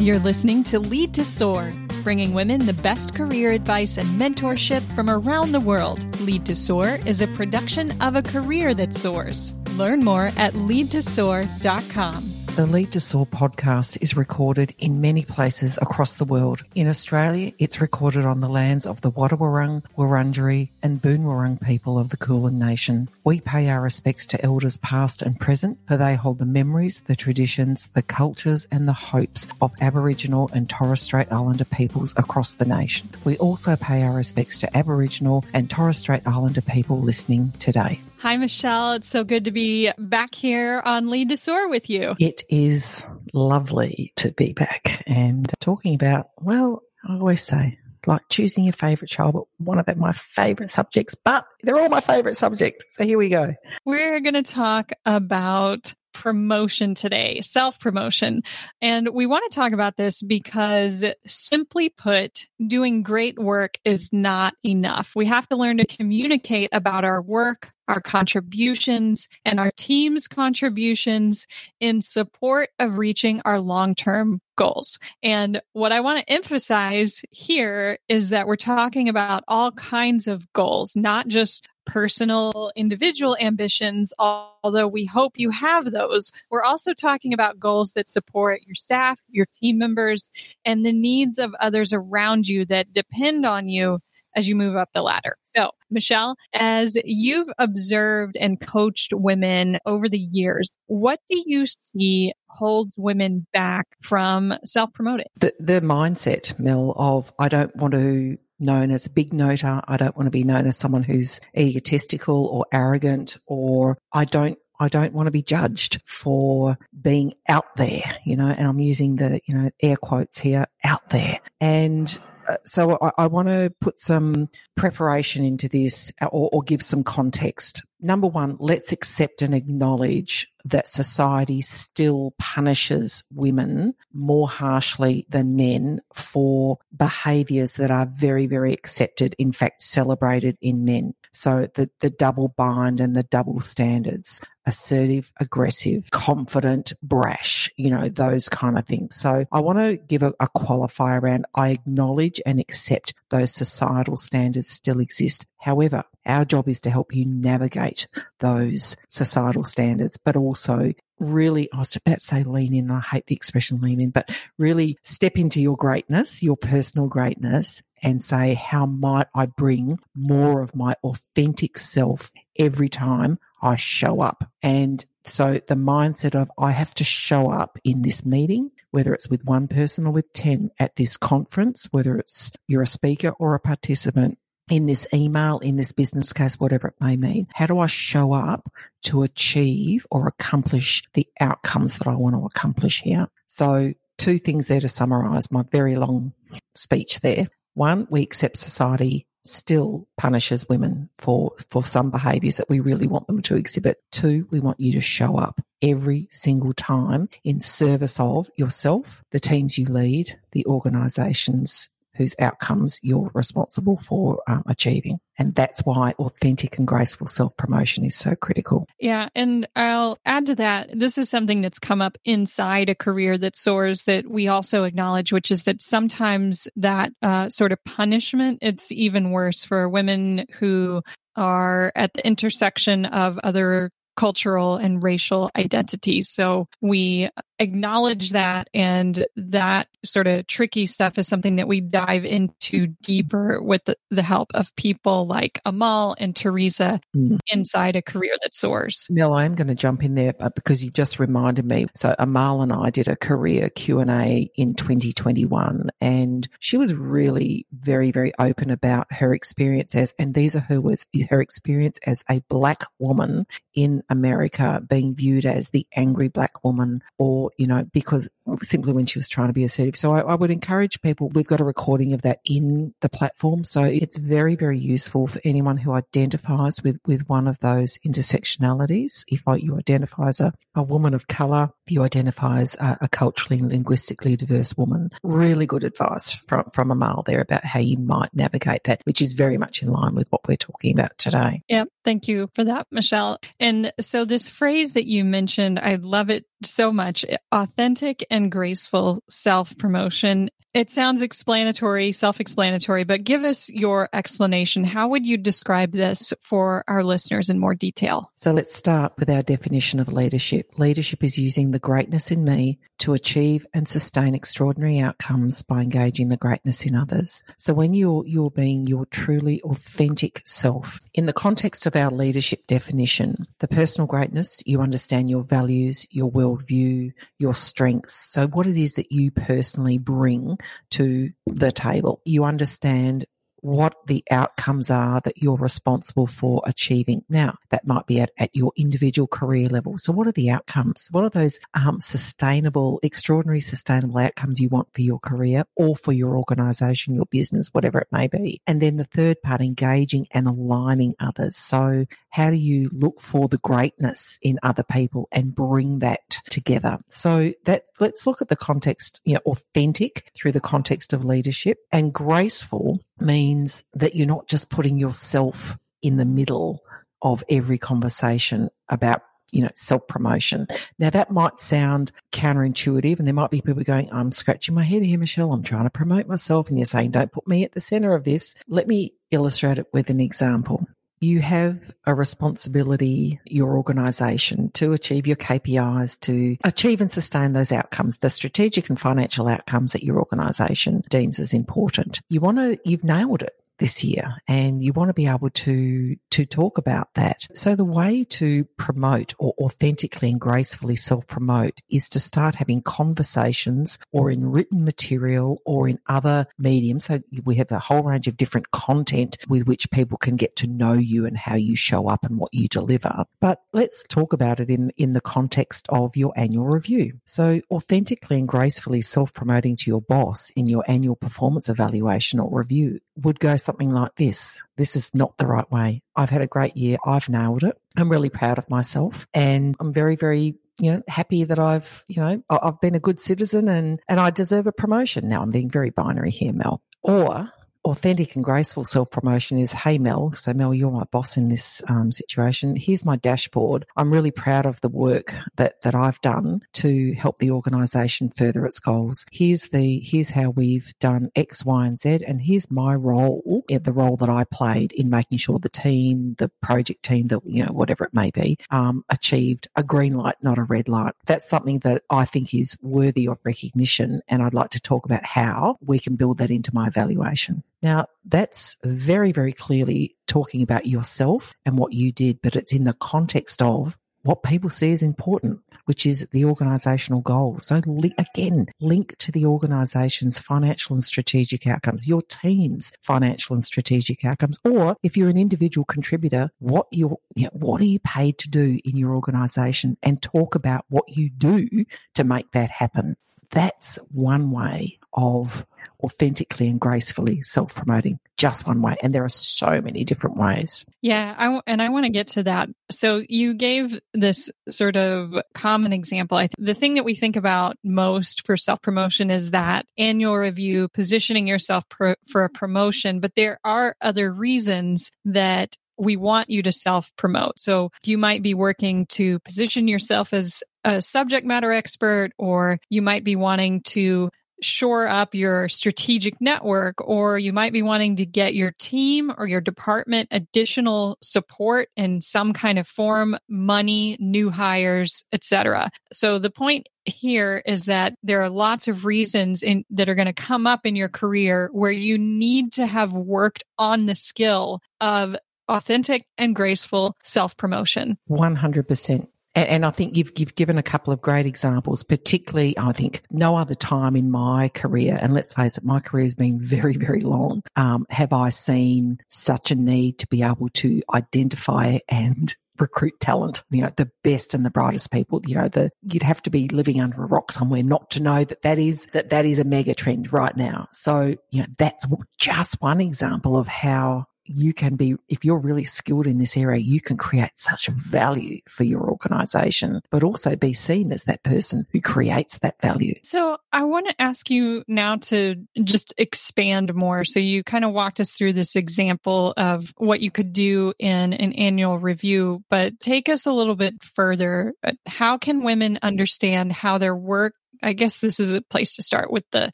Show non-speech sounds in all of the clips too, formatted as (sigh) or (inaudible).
You're listening to Lead to Soar, bringing women the best career advice and mentorship from around the world. Lead to Soar is a production of a career that soars. Learn more at leadtosoar.com. The Lead to Soar podcast is recorded in many places across the world. In Australia, it's recorded on the lands of the Wadawurrung, Wurundjeri, and Boonwurrung people of the Kulin Nation. We pay our respects to elders past and present, for they hold the memories, the traditions, the cultures, and the hopes of Aboriginal and Torres Strait Islander peoples across the nation. We also pay our respects to Aboriginal and Torres Strait Islander people listening today. Hi, Michelle. It's so good to be back here on Lead to Soar with you. It is lovely to be back and talking about, well, I always say, like choosing your favorite child, but one of my favorite subjects, but they're all my favorite subject. So here we go. We're going to talk about promotion today, self promotion. And we want to talk about this because, simply put, doing great work is not enough. We have to learn to communicate about our work, our contributions, and our team's contributions in support of reaching our long term goals. And what I want to emphasize here is that we're talking about all kinds of goals, not just personal individual ambitions, although we hope you have those. We're also talking about goals that support your staff, your team members, and the needs of others around you that depend on you as you move up the ladder. So, Michelle, as you've observed and coached women over the years, what do you see holds women back from self promoting? The, the mindset, Mel, of I don't want to known as a big noter. I don't want to be known as someone who's egotistical or arrogant, or I don't I don't want to be judged for being out there, you know, and I'm using the, you know, air quotes here, out there. And uh, so I, I, want to put some preparation into this or, or give some context. Number one, let's accept and acknowledge that society still punishes women more harshly than men for behaviors that are very, very accepted, in fact, celebrated in men. So the, the double bind and the double standards, assertive, aggressive, confident, brash, you know, those kind of things. So I want to give a, a qualifier around I acknowledge and accept those societal standards still exist. However, our job is to help you navigate those societal standards, but also really, I was about to say lean in. I hate the expression lean in, but really step into your greatness, your personal greatness and say, how might I bring more of my authentic self every time I show up? And so the mindset of I have to show up in this meeting, whether it's with one person or with 10 at this conference, whether it's you're a speaker or a participant, in this email, in this business case, whatever it may mean? How do I show up to achieve or accomplish the outcomes that I want to accomplish here? So two things there to summarize my very long speech there. One, we accept society still punishes women for, for some behaviors that we really want them to exhibit. Two, we want you to show up every single time in service of yourself, the teams you lead, the organizations whose outcomes you're responsible for um, achieving. And that's why authentic and graceful self promotion is so critical. Yeah. And I'll add to that. This is something that's come up inside a career that soars that we also acknowledge, which is that sometimes that uh, sort of punishment, it's even worse for women who are at the intersection of other cultural and racial identities. So we acknowledge that and that sort of tricky stuff is something that we dive into deeper with the, the help of people like Amal and Teresa mm. inside a career that soars. Mel, I am going to jump in there uh, because you just reminded me. So Amal and I did a career Q&A in 2021 and she was really very, very open about her experience as, and these are her words, her experience as a black woman in America being viewed as the angry black woman or you know, because simply when she was trying to be assertive. So I, I, would encourage people, we've got a recording of that in the platform. So it's very, very useful for anyone who identifies with, with one of those intersectionalities. If you identify as a, a woman of color, if you identify as a, a culturally and linguistically diverse woman, really good advice from, from Amal there about how you might navigate that, which is very much in line with what we're talking about today. Yeah. Thank you for that, Michelle. And so this phrase that you mentioned, I love it so much. authentic and graceful self promotion it sounds explanatory, self explanatory, but give us your explanation. How would you describe this for our listeners in more detail? So let's start with our definition of leadership. Leadership is using the greatness in me to achieve and sustain extraordinary outcomes by engaging the greatness in others. So when you're, you're being your truly authentic self, in the context of our leadership definition, the personal greatness, you understand your values, your worldview, your strengths. So what it is that you personally bring to the table. You understand what the outcomes are that you're responsible for achieving. Now, that might be at, at your individual career level. So, what are the outcomes? What are those um, sustainable, extraordinary sustainable outcomes you want for your career or for your organization, your business, whatever it may be? And then the third part, engaging and aligning others. So, how do you look for the greatness in other people and bring that together? So, that let's look at the context, you know, authentic through the context of leadership and graceful means that you're not just putting yourself in the middle of every conversation about you know, self promotion. Now that might sound counterintuitive and there might be people going, I'm scratching my head here, Michelle. I'm trying to promote myself. And you're saying, don't put me at the center of this. Let me illustrate it with an example. You have a responsibility, your organization, to achieve your KPIs, to achieve and sustain those outcomes, the strategic and financial outcomes that your organization deems as important. You want to, you've nailed it this year and you want to be able to to talk about that. So the way to promote or authentically and gracefully self promote is to start having conversations or in written material or in other mediums. So we have a whole range of different content with which people can get to know you and how you show up and what you deliver. But let's talk about it in in the context of your annual review. So authentically and gracefully self promoting to your boss in your annual performance evaluation or review would go something like this. This is not the right way. I've had a great year. I've nailed it. I'm really proud of myself and I'm very, very you know, happy that I've, you know, I've been a good citizen and, and I deserve a promotion. Now I'm being very binary here, Mel. Or authentic and graceful self promotion is hey mel so mel you're my boss in this um, situation. Here's my dashboard. I'm really proud of the work that that i've done to help the organization further its goals. Here's the here's how we've done x y and z and here's my role the role that i played in making sure the team the project team that you know whatever it may be um, achieved a green light not a red light. That's something that i think is worthy of recognition and i'd like to talk about how we can build that into my evaluation now, that's very, very clearly talking about yourself and what you did, but it's in the context of what people see as important, which is the organizational goals. So again, link to the organization's financial and strategic outcomes, your team's financial and strategic outcomes, or if you're an individual contributor, what you know, what are you paid to do in your organization and talk about what you do to make that happen. That's one way of authentically and gracefully self promoting just one way. And there are so many different ways. Yeah. I, and I want to get to that. So you gave this sort of common example. I th- the thing that we think about most for self promotion is that annual review, positioning yourself for a promotion. But there are other reasons that we want you to self promote. So you might be working to position yourself as a subject matter expert, or you might be wanting to shore up your strategic network or you might be wanting to get your team or your department additional support in some kind of form money new hires etc so the point here is that there are lots of reasons in, that are going to come up in your career where you need to have worked on the skill of authentic and graceful self promotion 100% and, I think you've, you've given a couple of great examples, particularly, I think, no other time in my career, and let's face it, my career has been very, very long, um, have I seen such a need to be able to identify and recruit talent, you know, the best and the brightest people, you know, the, you'd have to be living under a rock somewhere not to know that that is, that that is a mega trend right now. So, you know, that's just one example of how you can be, if you're really skilled in this area, you can create such value for your organization, but also be seen as that person who creates that value. So I want to ask you now to just expand more. So you kind of walked us through this example of what you could do in an annual review, but take us a little bit further. Uh, how can women understand how their work I guess this is a place to start with the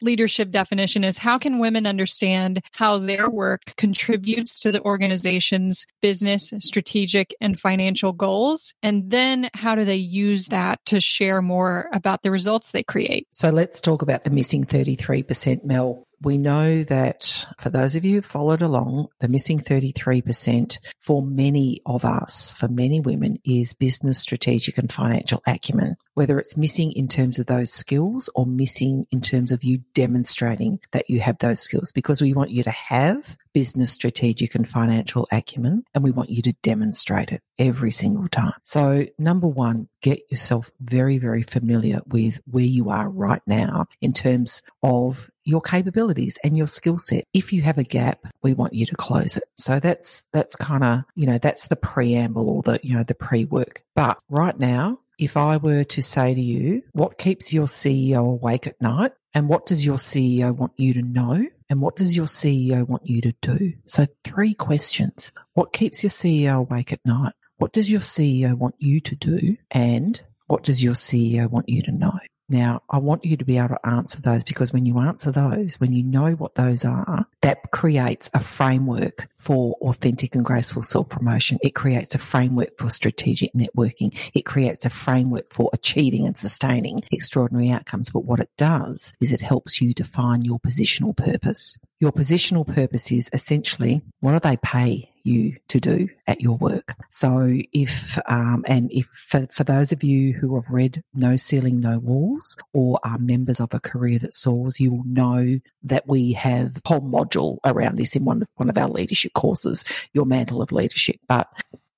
leadership definition is how can women understand how their work contributes to the organization's business, strategic, and financial goals? And then how do they use that to share more about the results they create? So let's talk about the missing 33% Mel we know that for those of you who followed along, the missing 33% for many of us, for many women, is business, strategic, and financial acumen. Whether it's missing in terms of those skills or missing in terms of you demonstrating that you have those skills, because we want you to have business, strategic, and financial acumen, and we want you to demonstrate it every single time. So, number one, get yourself very, very familiar with where you are right now in terms of your capabilities and your skill set. If you have a gap, we want you to close it. So that's that's kind of, you know, that's the preamble or the, you know, the pre-work. But right now, if I were to say to you, what keeps your CEO awake at night? And what does your CEO want you to know? And what does your CEO want you to do? So three questions. What keeps your CEO awake at night? What does your CEO want you to do? And what does your CEO want you to know? Now, I want you to be able to answer those because when you answer those, when you know what those are, that creates a framework for authentic and graceful self promotion. It creates a framework for strategic networking. It creates a framework for achieving and sustaining extraordinary outcomes. But what it does is it helps you define your positional purpose. Your positional purpose is essentially what do they pay you to do at your work? So if, um, and if for, for those of you who have read No Ceiling, No Walls or are members of a career that soars, you will know that we have a whole module around this in one of, one of our leadership courses, Your Mantle of Leadership. But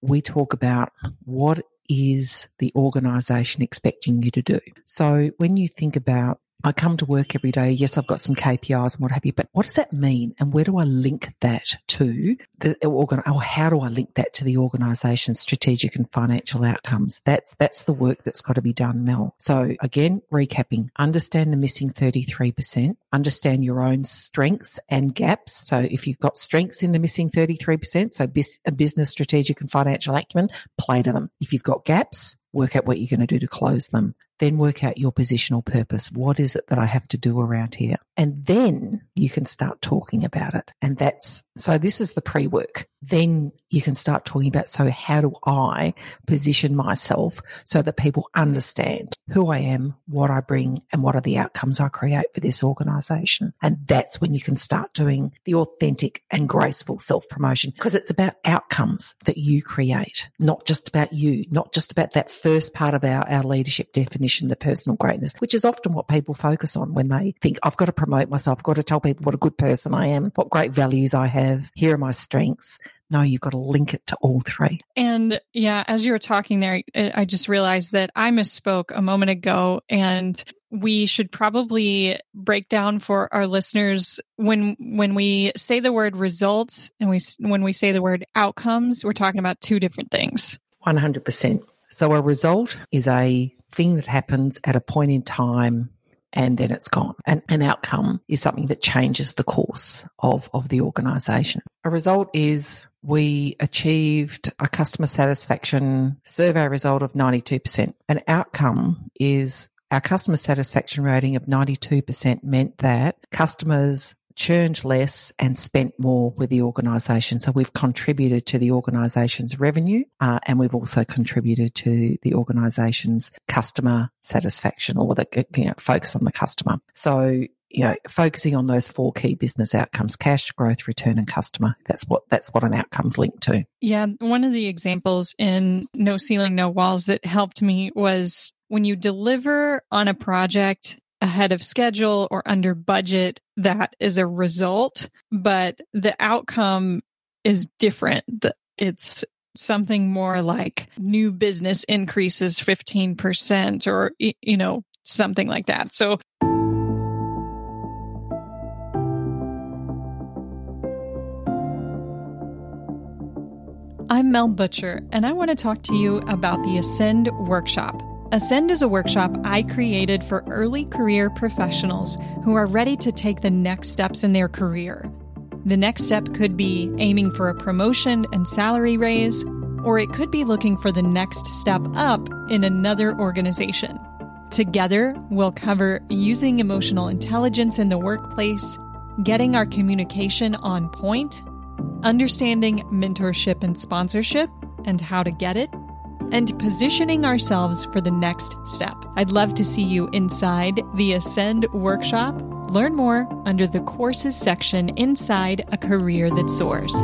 we talk about what is the organization expecting you to do? So when you think about I come to work every day. Yes, I've got some KPIs and what have you, but what does that mean? And where do I link that to the organ, or how do I link that to the organization's strategic and financial outcomes? That's, that's the work that's got to be done, Mel. So again, recapping, understand the missing 33%, understand your own strengths and gaps. So if you've got strengths in the missing 33%, so a business, strategic and financial acumen, play to them. If you've got gaps, work out what you're going to do to close them. Then work out your positional purpose. What is it that I have to do around here? And then you can start talking about it. And that's so this is the pre work. Then you can start talking about so how do I position myself so that people understand who I am, what I bring, and what are the outcomes I create for this organization. And that's when you can start doing the authentic and graceful self promotion because it's about outcomes that you create, not just about you, not just about that first part of our, our leadership definition, the personal greatness, which is often what people focus on when they think, I've got to promote myself, I've got to tell people what a good person I am, what great values I have, here are my strengths. No, you've got to link it to all three. And yeah, as you were talking there, I just realized that I misspoke a moment ago and we should probably break down for our listeners when when we say the word results and we when we say the word outcomes we're talking about two different things 100% so a result is a thing that happens at a point in time and then it's gone. And an outcome is something that changes the course of, of the organization. A result is we achieved a customer satisfaction survey result of 92%. An outcome is our customer satisfaction rating of 92% meant that customers churned less and spent more with the organisation. So we've contributed to the organisation's revenue uh, and we've also contributed to the organisation's customer satisfaction or the you know, focus on the customer. So you know, focusing on those four key business outcomes, cash, growth, return, and customer. That's what, that's what an outcome's linked to. Yeah. One of the examples in No Ceiling, No Walls that helped me was when you deliver on a project ahead of schedule or under budget, that is a result, but the outcome is different. It's something more like new business increases 15% or, you know, something like that. So, I'm Mel Butcher, and I want to talk to you about the Ascend Workshop. Ascend is a workshop I created for early career professionals who are ready to take the next steps in their career. The next step could be aiming for a promotion and salary raise, or it could be looking for the next step up in another organization. Together, we'll cover using emotional intelligence in the workplace, getting our communication on point, understanding mentorship and sponsorship and how to get it, and positioning ourselves for the next step. I'd love to see you inside the Ascend workshop. Learn more under the courses section inside a career that soars.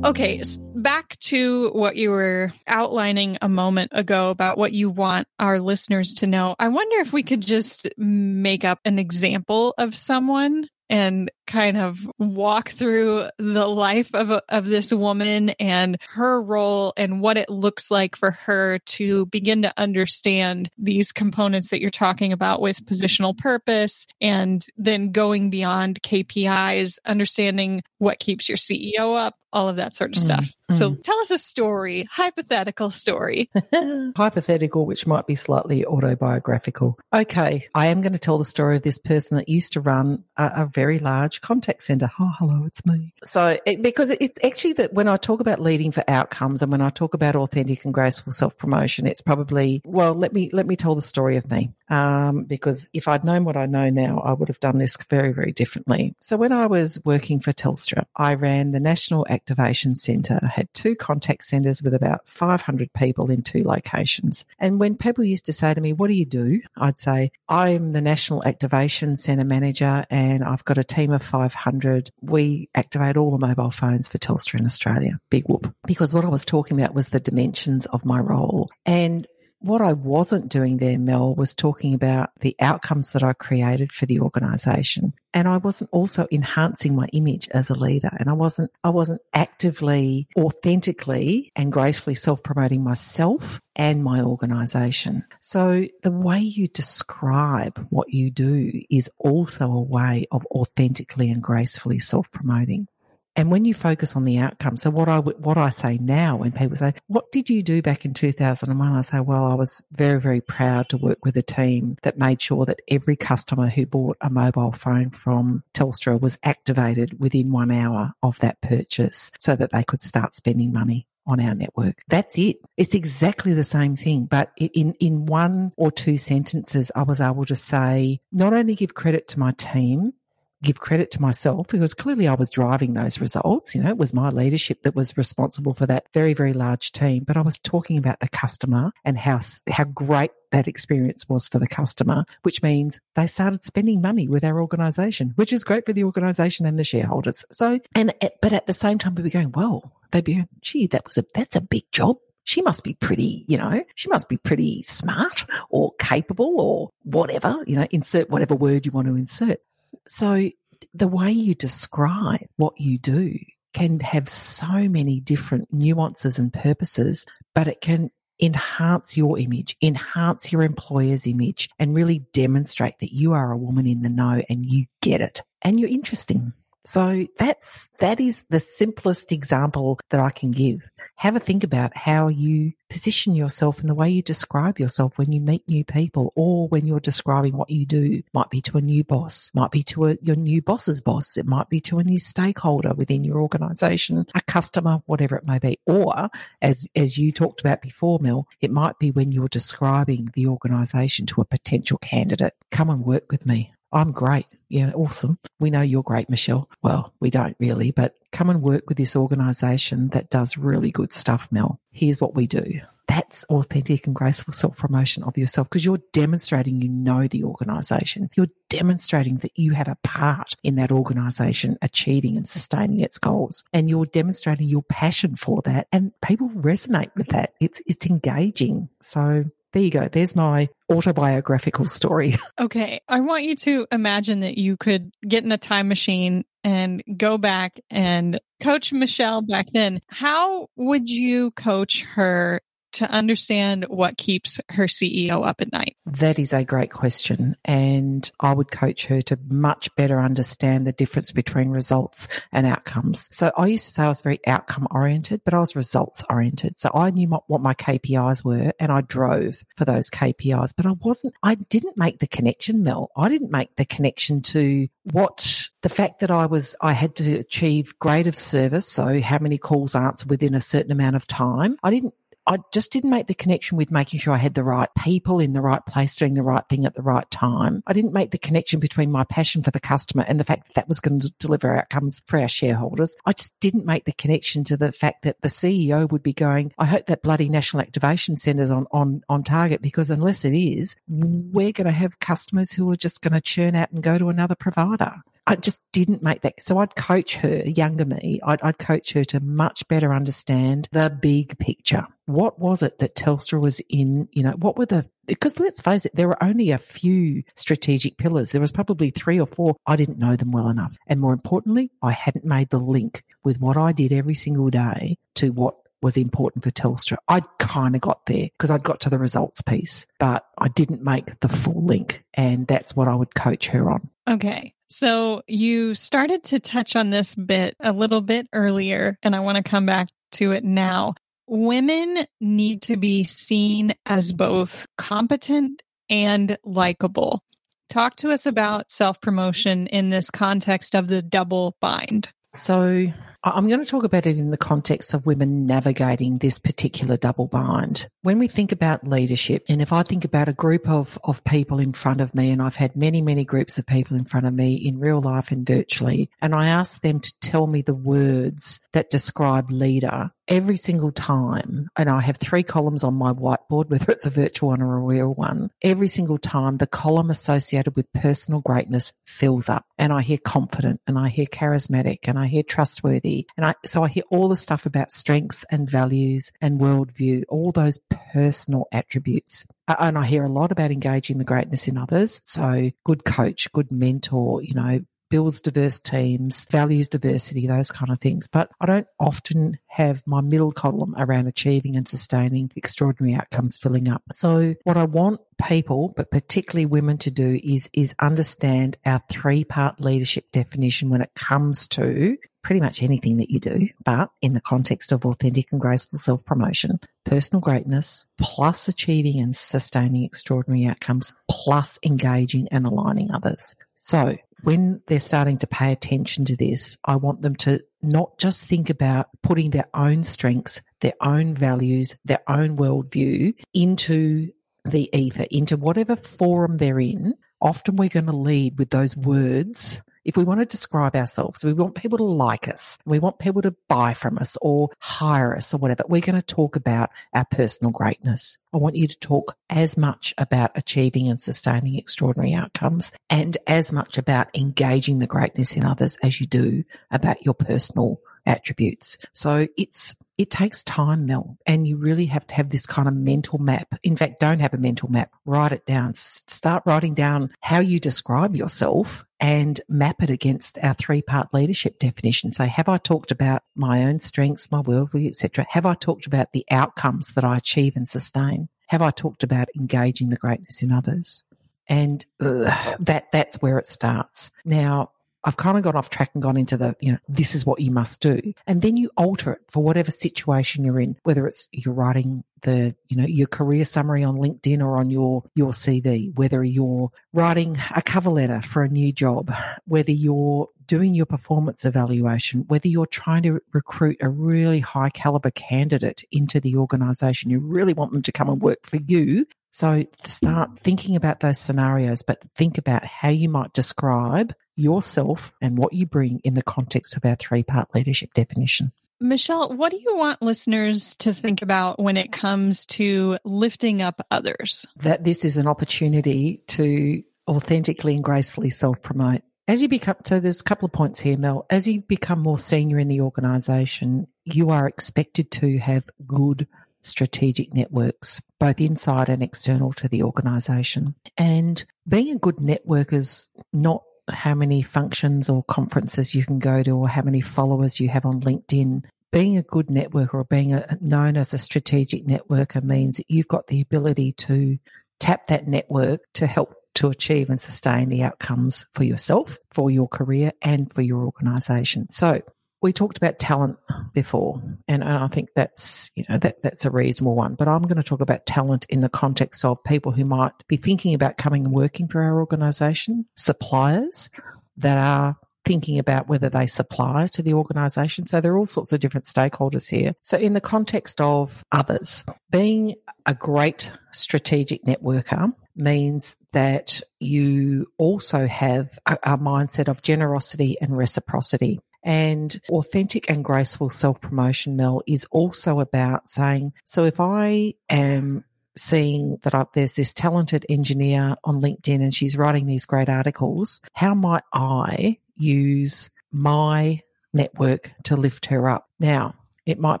Okay, back to what you were outlining a moment ago about what you want our listeners to know. I wonder if we could just make up an example of someone and kind of walk through the life of of this woman and her role and what it looks like for her to begin to understand these components that you're talking about with positional purpose and then going beyond KPIs, understanding what keeps your CEO up, all of that sort of stuff. Mm, so mm. tell us a story, hypothetical story. (laughs) hypothetical, which might be slightly autobiographical. Okay, I am going to tell the story of this person that used to run a, a very large contact center. Oh, hello, it's me. So, it, because it's actually that when I talk about leading for outcomes and when I talk about authentic and graceful self promotion, it's probably, well, let me, let me tell the story of me. Um, because if I'd known what I know now, I would have done this very, very differently. So when I was working for Telstra, I ran the National Activation Centre, I had two contact centres with about 500 people in two locations. And when people used to say to me, what do you do? I'd say, I'm the National Activation Centre manager and I've got a team of 500. We activate all the mobile phones for Telstra in Australia. Big whoop. Because what I was talking about was the dimensions of my role. And what I wasn't doing there, Mel, was talking about the outcomes that I created for the organization. And I wasn't also enhancing my image as a leader. And I wasn't, I wasn't actively, authentically and gracefully self promoting myself and my organization. So the way you describe what you do is also a way of authentically and gracefully self promoting. And when you focus on the outcome, so what I what I say now when people say, "What did you do back in 2001?" I say, "Well, I was very very proud to work with a team that made sure that every customer who bought a mobile phone from Telstra was activated within 1 hour of that purchase so that they could start spending money on our network. That's it. It's exactly the same thing. But in, in one or two sentences, I was able to say, not only give credit to my team, give credit to myself because clearly I was driving those results. You know, it was my leadership that was responsible for that very, very large team. But I was talking about the customer and how, how great that experience was for the customer, which means they started spending money with our organization, which is great for the organization and the shareholders. So, and, eh, but at the same time, we were going, well, they'd be, gee, that was a, that's a big job she must be pretty, you know, she must be pretty smart or capable or whatever, you know, insert whatever word you want to insert. So the way you describe what you do can have so many different nuances and purposes, but it can enhance your image, enhance your employer's image, and really demonstrate that you are a woman in the know and you get it and you're interesting. So that's, that is the simplest example that I can give. Have a think about how you position yourself and the way you describe yourself when you meet new people or when you're describing what you do. Might be to a new boss, might be to a, your new boss's boss. It might be to a new stakeholder within your organization, a customer, whatever it may be. Or as, as you talked about before, Mel, it might be when you're describing the organization to a potential candidate. Come and work with me. I'm great. Yeah, awesome. We know you're great, Michelle. Well, we don't really, but come and work with this organization that does really good stuff, Mel. Here's what we do. That's authentic and graceful self promotion of yourself because you're demonstrating you know the organization. You're demonstrating that you have a part in that organization achieving and sustaining its goals. And you're demonstrating your passion for that. And people resonate with that. It's, it's engaging. So there you go. There's my autobiographical story. (laughs) Okay. I want you to imagine that you could get in a time machine and go back and coach Michelle back then. How would you coach her to understand what keeps her CEO up at night? That is a great question. And I would coach her to much better understand the difference between results and outcomes. So I used to say I was very outcome oriented, but I was results oriented. So I knew what my KPIs were and I drove for those KPIs, but I wasn't, I didn't make the connection, Mel. I didn't make the connection to what the fact that I was, I had to achieve grade of service. So how many calls answered within a certain amount of time. I didn't I just didn't make the connection with making sure I had the right people in the right place doing the right thing at the right time. I didn't make the connection between my passion for the customer and the fact that that was going to deliver outcomes for our shareholders. I just didn't make the connection to the fact that the CEO would be going, I hope that bloody National Activation Centre's on, on, on target because unless it is, we're going to have customers who are just going to churn out and go to another provider. I just didn't make that. So I'd coach her, younger me, I'd, I'd, coach her to much better understand the big picture. What was it that Telstra was in? You know, what were the, because let's face it, there were only a few strategic pillars. There was probably three or four. I didn't know them well enough. And more importantly, I hadn't made the link with what I did every single day to what was important for Telstra. I'd kind of got there because I'd got to the results piece, but I didn't make the full link. And that's what I would coach her on. Okay. So you started to touch on this bit a little bit earlier, and I want to come back to it now. Women need to be seen as both competent and likable. Talk to us about self promotion in this context of the double bind. So, I'm going to talk about it in the context of women navigating this particular double bind. When we think about leadership, and if I think about a group of, of people in front of me, and I've had many, many groups of people in front of me in real life and virtually, and I ask them to tell me the words that describe leader, every single time, and I have three columns on my whiteboard, whether it's a virtual one or a real one, every single time the column associated with personal greatness fills up. And I hear confident and I hear charismatic and I hear trustworthy. And I, so I hear all the stuff about strengths and values and worldview, all those personal attributes. And I hear a lot about engaging the greatness in others. So good coach, good mentor, you know, builds diverse teams, values diversity, those kind of things. But I don't often have my middle column around achieving and sustaining extraordinary outcomes filling up. So what I want people, but particularly women to do is, is understand our three part leadership definition when it comes to pretty much anything that you do, but in the context of authentic and graceful self promotion, personal greatness, plus achieving and sustaining extraordinary outcomes, plus engaging and aligning others. So when they're starting to pay attention to this, I want them to not just think about putting their own strengths, their own values, their own worldview into the ether, into whatever forum they're in. Often we're going to lead with those words if we want to describe ourselves, we want people to like us, we want people to buy from us or hire us or whatever, we're going to talk about our personal greatness. I want you to talk as much about achieving and sustaining extraordinary outcomes and as much about engaging the greatness in others as you do about your personal attributes. So it's it takes time, Mel, and you really have to have this kind of mental map. In fact, don't have a mental map. Write it down. Start writing down how you describe yourself and map it against our three part leadership definition. Say, have I talked about my own strengths, my worldview, etc.? Have I talked about the outcomes that I achieve and sustain? Have I talked about engaging the greatness in others? And that that's where it starts. Now, I've kind of gone off track and gone into the, you know, this is what you must do. And then you alter it for whatever situation you're in, whether it's you're writing the, you know, your career summary on LinkedIn or on your, your CV, whether you're writing a cover letter for a new job, whether you're doing your performance evaluation, whether you're trying to recruit a really high caliber candidate into the organization, you really want them to come and work for you. So start thinking about those scenarios, but think about how you might describe yourself and what you bring in the context of our three part leadership definition. Michelle, what do you want listeners to think about when it comes to lifting up others? That this is an opportunity to authentically and gracefully self promote. As you become, so there's a couple of points here, Mel. As you become more senior in the organization, you are expected to have good strategic networks, both inside and external to the organization. And being a good network is not how many functions or conferences you can go to or how many followers you have on LinkedIn. being a good networker or being a, known as a strategic networker means that you've got the ability to tap that network to help to achieve and sustain the outcomes for yourself, for your career, and for your organization. So we talked about talent before, and, I think that's you know that that's a reasonable one. But I'm going to talk about talent in the context of people who might be thinking about coming and working for our organisation, suppliers that are thinking about whether they supply to the organisation. So there are all sorts of different stakeholders here. So in the context of others, being a great strategic networker means that you also have a, a mindset of generosity and reciprocity. And authentic and graceful self promotion, Mel, is also about saying, so if I am seeing that I, there's this talented engineer on LinkedIn and she's writing these great articles, how might I use my network to lift her up? Now, it might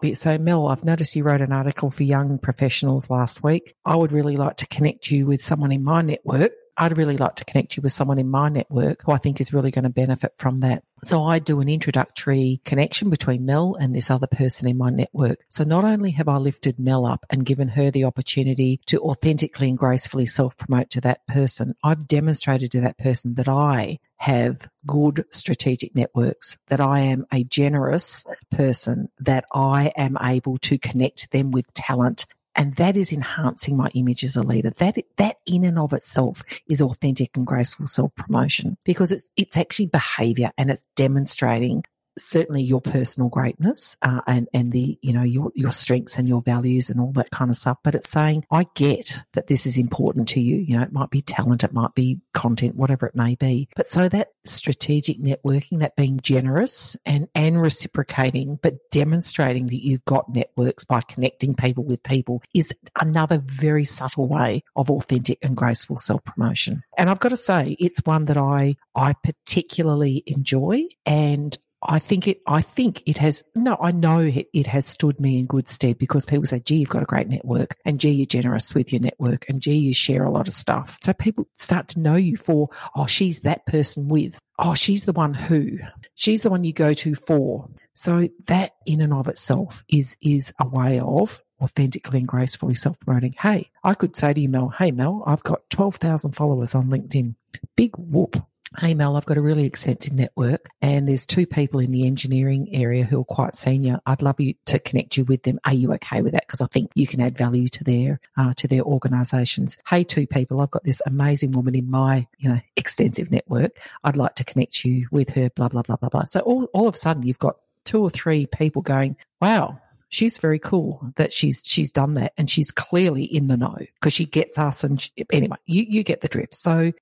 be so mel i've noticed you wrote an article for young professionals last week i would really like to connect you with someone in my network I'd really like to connect you with someone in my network who I think is really going to benefit from that. So I do an introductory connection between Mel and this other person in my network. So not only have I lifted Mel up and given her the opportunity to authentically and gracefully self promote to that person, I've demonstrated to that person that I have good strategic networks, that I am a generous person, that I am able to connect them with talent and that is enhancing my image as a leader. That, that in and of itself is authentic and graceful self promotion because it's, it's actually behavior and it's demonstrating certainly your personal greatness uh, and and the you know your your strengths and your values and all that kind of stuff but it's saying i get that this is important to you. You know it might be talent it might be content whatever it may be. But so that strategic networking that being generous and and reciprocating but demonstrating that you've got networks by connecting people with people is another very subtle way of authentic and graceful self promotion and i've got to say it's one that i i particularly enjoy and I think it, I think it has, no, I know it, it, has stood me in good stead because people say, gee, you've got a great network and gee, you're generous with your network and gee, you share a lot of stuff. So people start to know you for, oh, she's that person with, oh, she's the one who, she's the one you go to for. So that in and of itself is, is a way of authentically and gracefully self promoting. Hey, I could say to you, Mel, hey, Mel, I've got 12,000 followers on LinkedIn. Big whoop. Hey Mel, I've got a really extensive network and there's two people in the engineering area who are quite senior. I'd love you to connect you with them. Are you okay with that? Because I think you can add value to their uh, to their organisations. Hey, two people, I've got this amazing woman in my you know extensive network. I'd like to connect you with her. Blah blah blah blah blah. So all all of a sudden you've got two or three people going, wow, she's very cool that she's she's done that and she's clearly in the know because she gets us and she, anyway you you get the drift so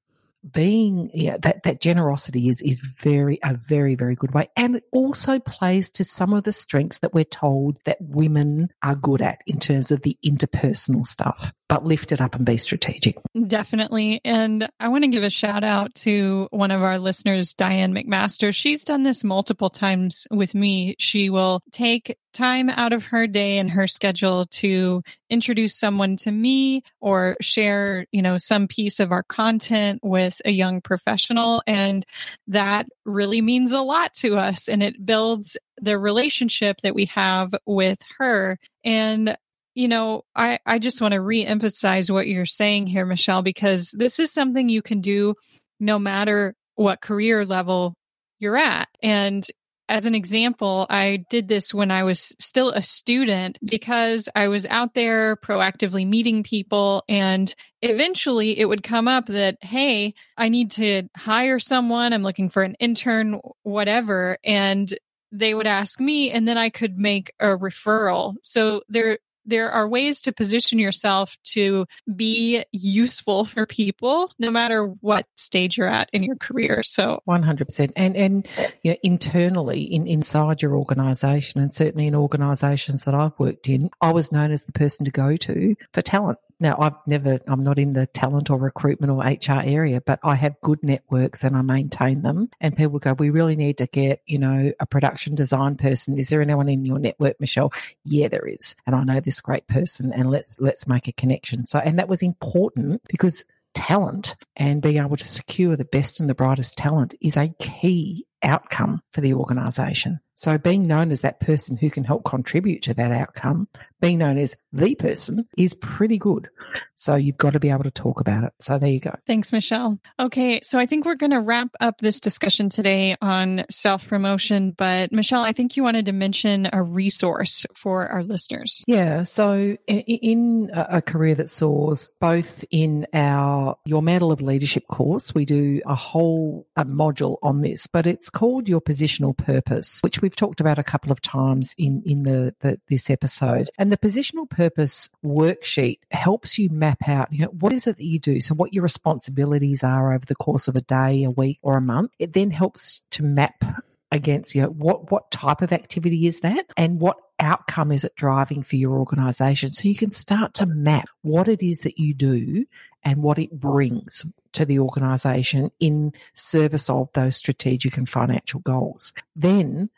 being yeah that that generosity is is very a very very good way. And it also plays to some of the strengths that we're told that women are good at in terms of the interpersonal stuff but lift it up and be strategic. Definitely. And i want to give a shout out to one of our listeners diane mcmaster. She's done this multiple times with me. She will take time out of her day and her schedule to introduce someone to me or share, you know, some piece of our content with a young professional. And that really means a lot to us and it builds the relationship that we have with her. And you know, I, I just want to re-emphasize what you're saying here, Michelle, because this is something you can do no matter what career level you're at. And as an example, I did this when I was still a student because I was out there proactively meeting people. And eventually it would come up that, hey, I need to hire someone. I'm looking for an intern, whatever. And they would ask me, and then I could make a referral. So there, there are ways to position yourself to be useful for people no matter what stage you're at in your career. So 100% and and you know internally in inside your organization and certainly in organizations that I've worked in I was known as the person to go to for talent now, I've never, I'm not in the talent or recruitment or HR area, but I have good networks and I maintain them. And people go, we really need to get, you know, a production design person. Is there anyone in your network, Michelle? Yeah, there is. And I know this great person and let's, let's make a connection. So, and that was important because talent and being able to secure the best and the brightest talent is a key outcome for the organization. So being known as that person who can help contribute to that outcome, being known as the person is pretty good. So you've got to be able to talk about it. So there you go. Thanks, Michelle. Okay. So I think we're going to wrap up this discussion today on self promotion. But Michelle, I think you wanted to mention a resource for our listeners. Yeah. So in a career that soars, both in our Your Mantle of Leadership course, we do a whole a module on this, but it's called Your Positional Purpose, which we've talked about a couple of times in, in the, the this episode. And the positional purpose worksheet helps you map out, you know, what is it that you do? So what your responsibilities are over the course of a day, a week, or a month. It then helps to map against you know what what type of activity is that and what outcome is it driving for your organization so you can start to map what it is that you do and what it brings to the organization in service of those strategic and financial goals then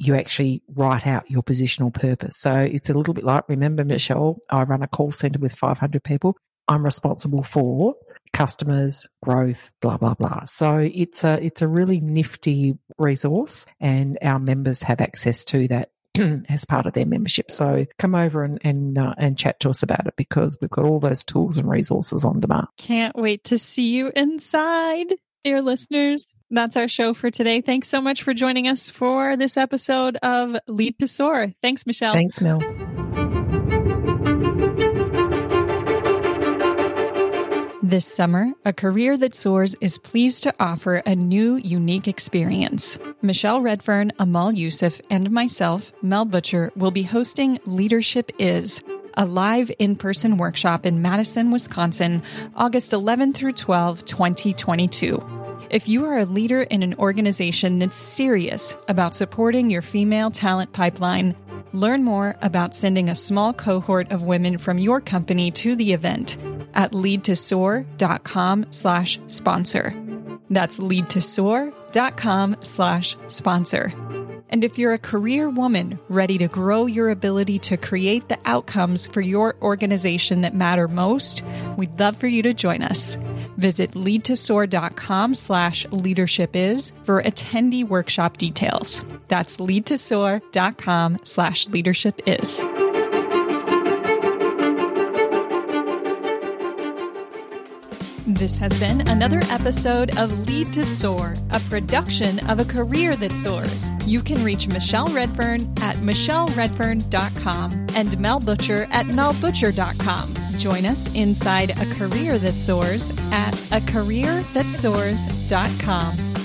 you actually write out your positional purpose. So it's a little bit like, remember, Michelle, I run a call center with 500 people. I'm responsible for customers, growth, blah, blah, blah. So it's a, it's a really nifty resource and our members have access to that (clears throat) as part of their membership. So come over and and, uh, and chat to us about it because we've got all those tools and resources on demand. Can't wait to see you inside, dear listeners. That's our show for today. Thanks so much for joining us for this episode of Lead to Soar. Thanks, Michelle. Thanks, Mel. This summer, A Career That Soars is pleased to offer a new, unique experience. Michelle Redfern, Amal Youssef, and myself, Mel Butcher, will be hosting Leadership Is, a live in person workshop in Madison, Wisconsin, August 11 through 12, 2022. If you are a leader in an organization that's serious about supporting your female talent pipeline, learn more about sending a small cohort of women from your company to the event at leadtosoar.com slash sponsor. That's leadtosoar.com slash sponsor. And if you're a career woman ready to grow your ability to create the outcomes for your organization that matter most, we'd love for you to join us. Visit leadtosoar.com slash leadership is for attendee workshop details. That's leadtosoar.com slash leadership is. This has been another episode of Lead to Soar, a production of a career that soars. You can reach Michelle Redfern at michelleredfern.com and Mel Butcher at melbutcher.com. Join us inside a career that soars at acareerthatsoars.com.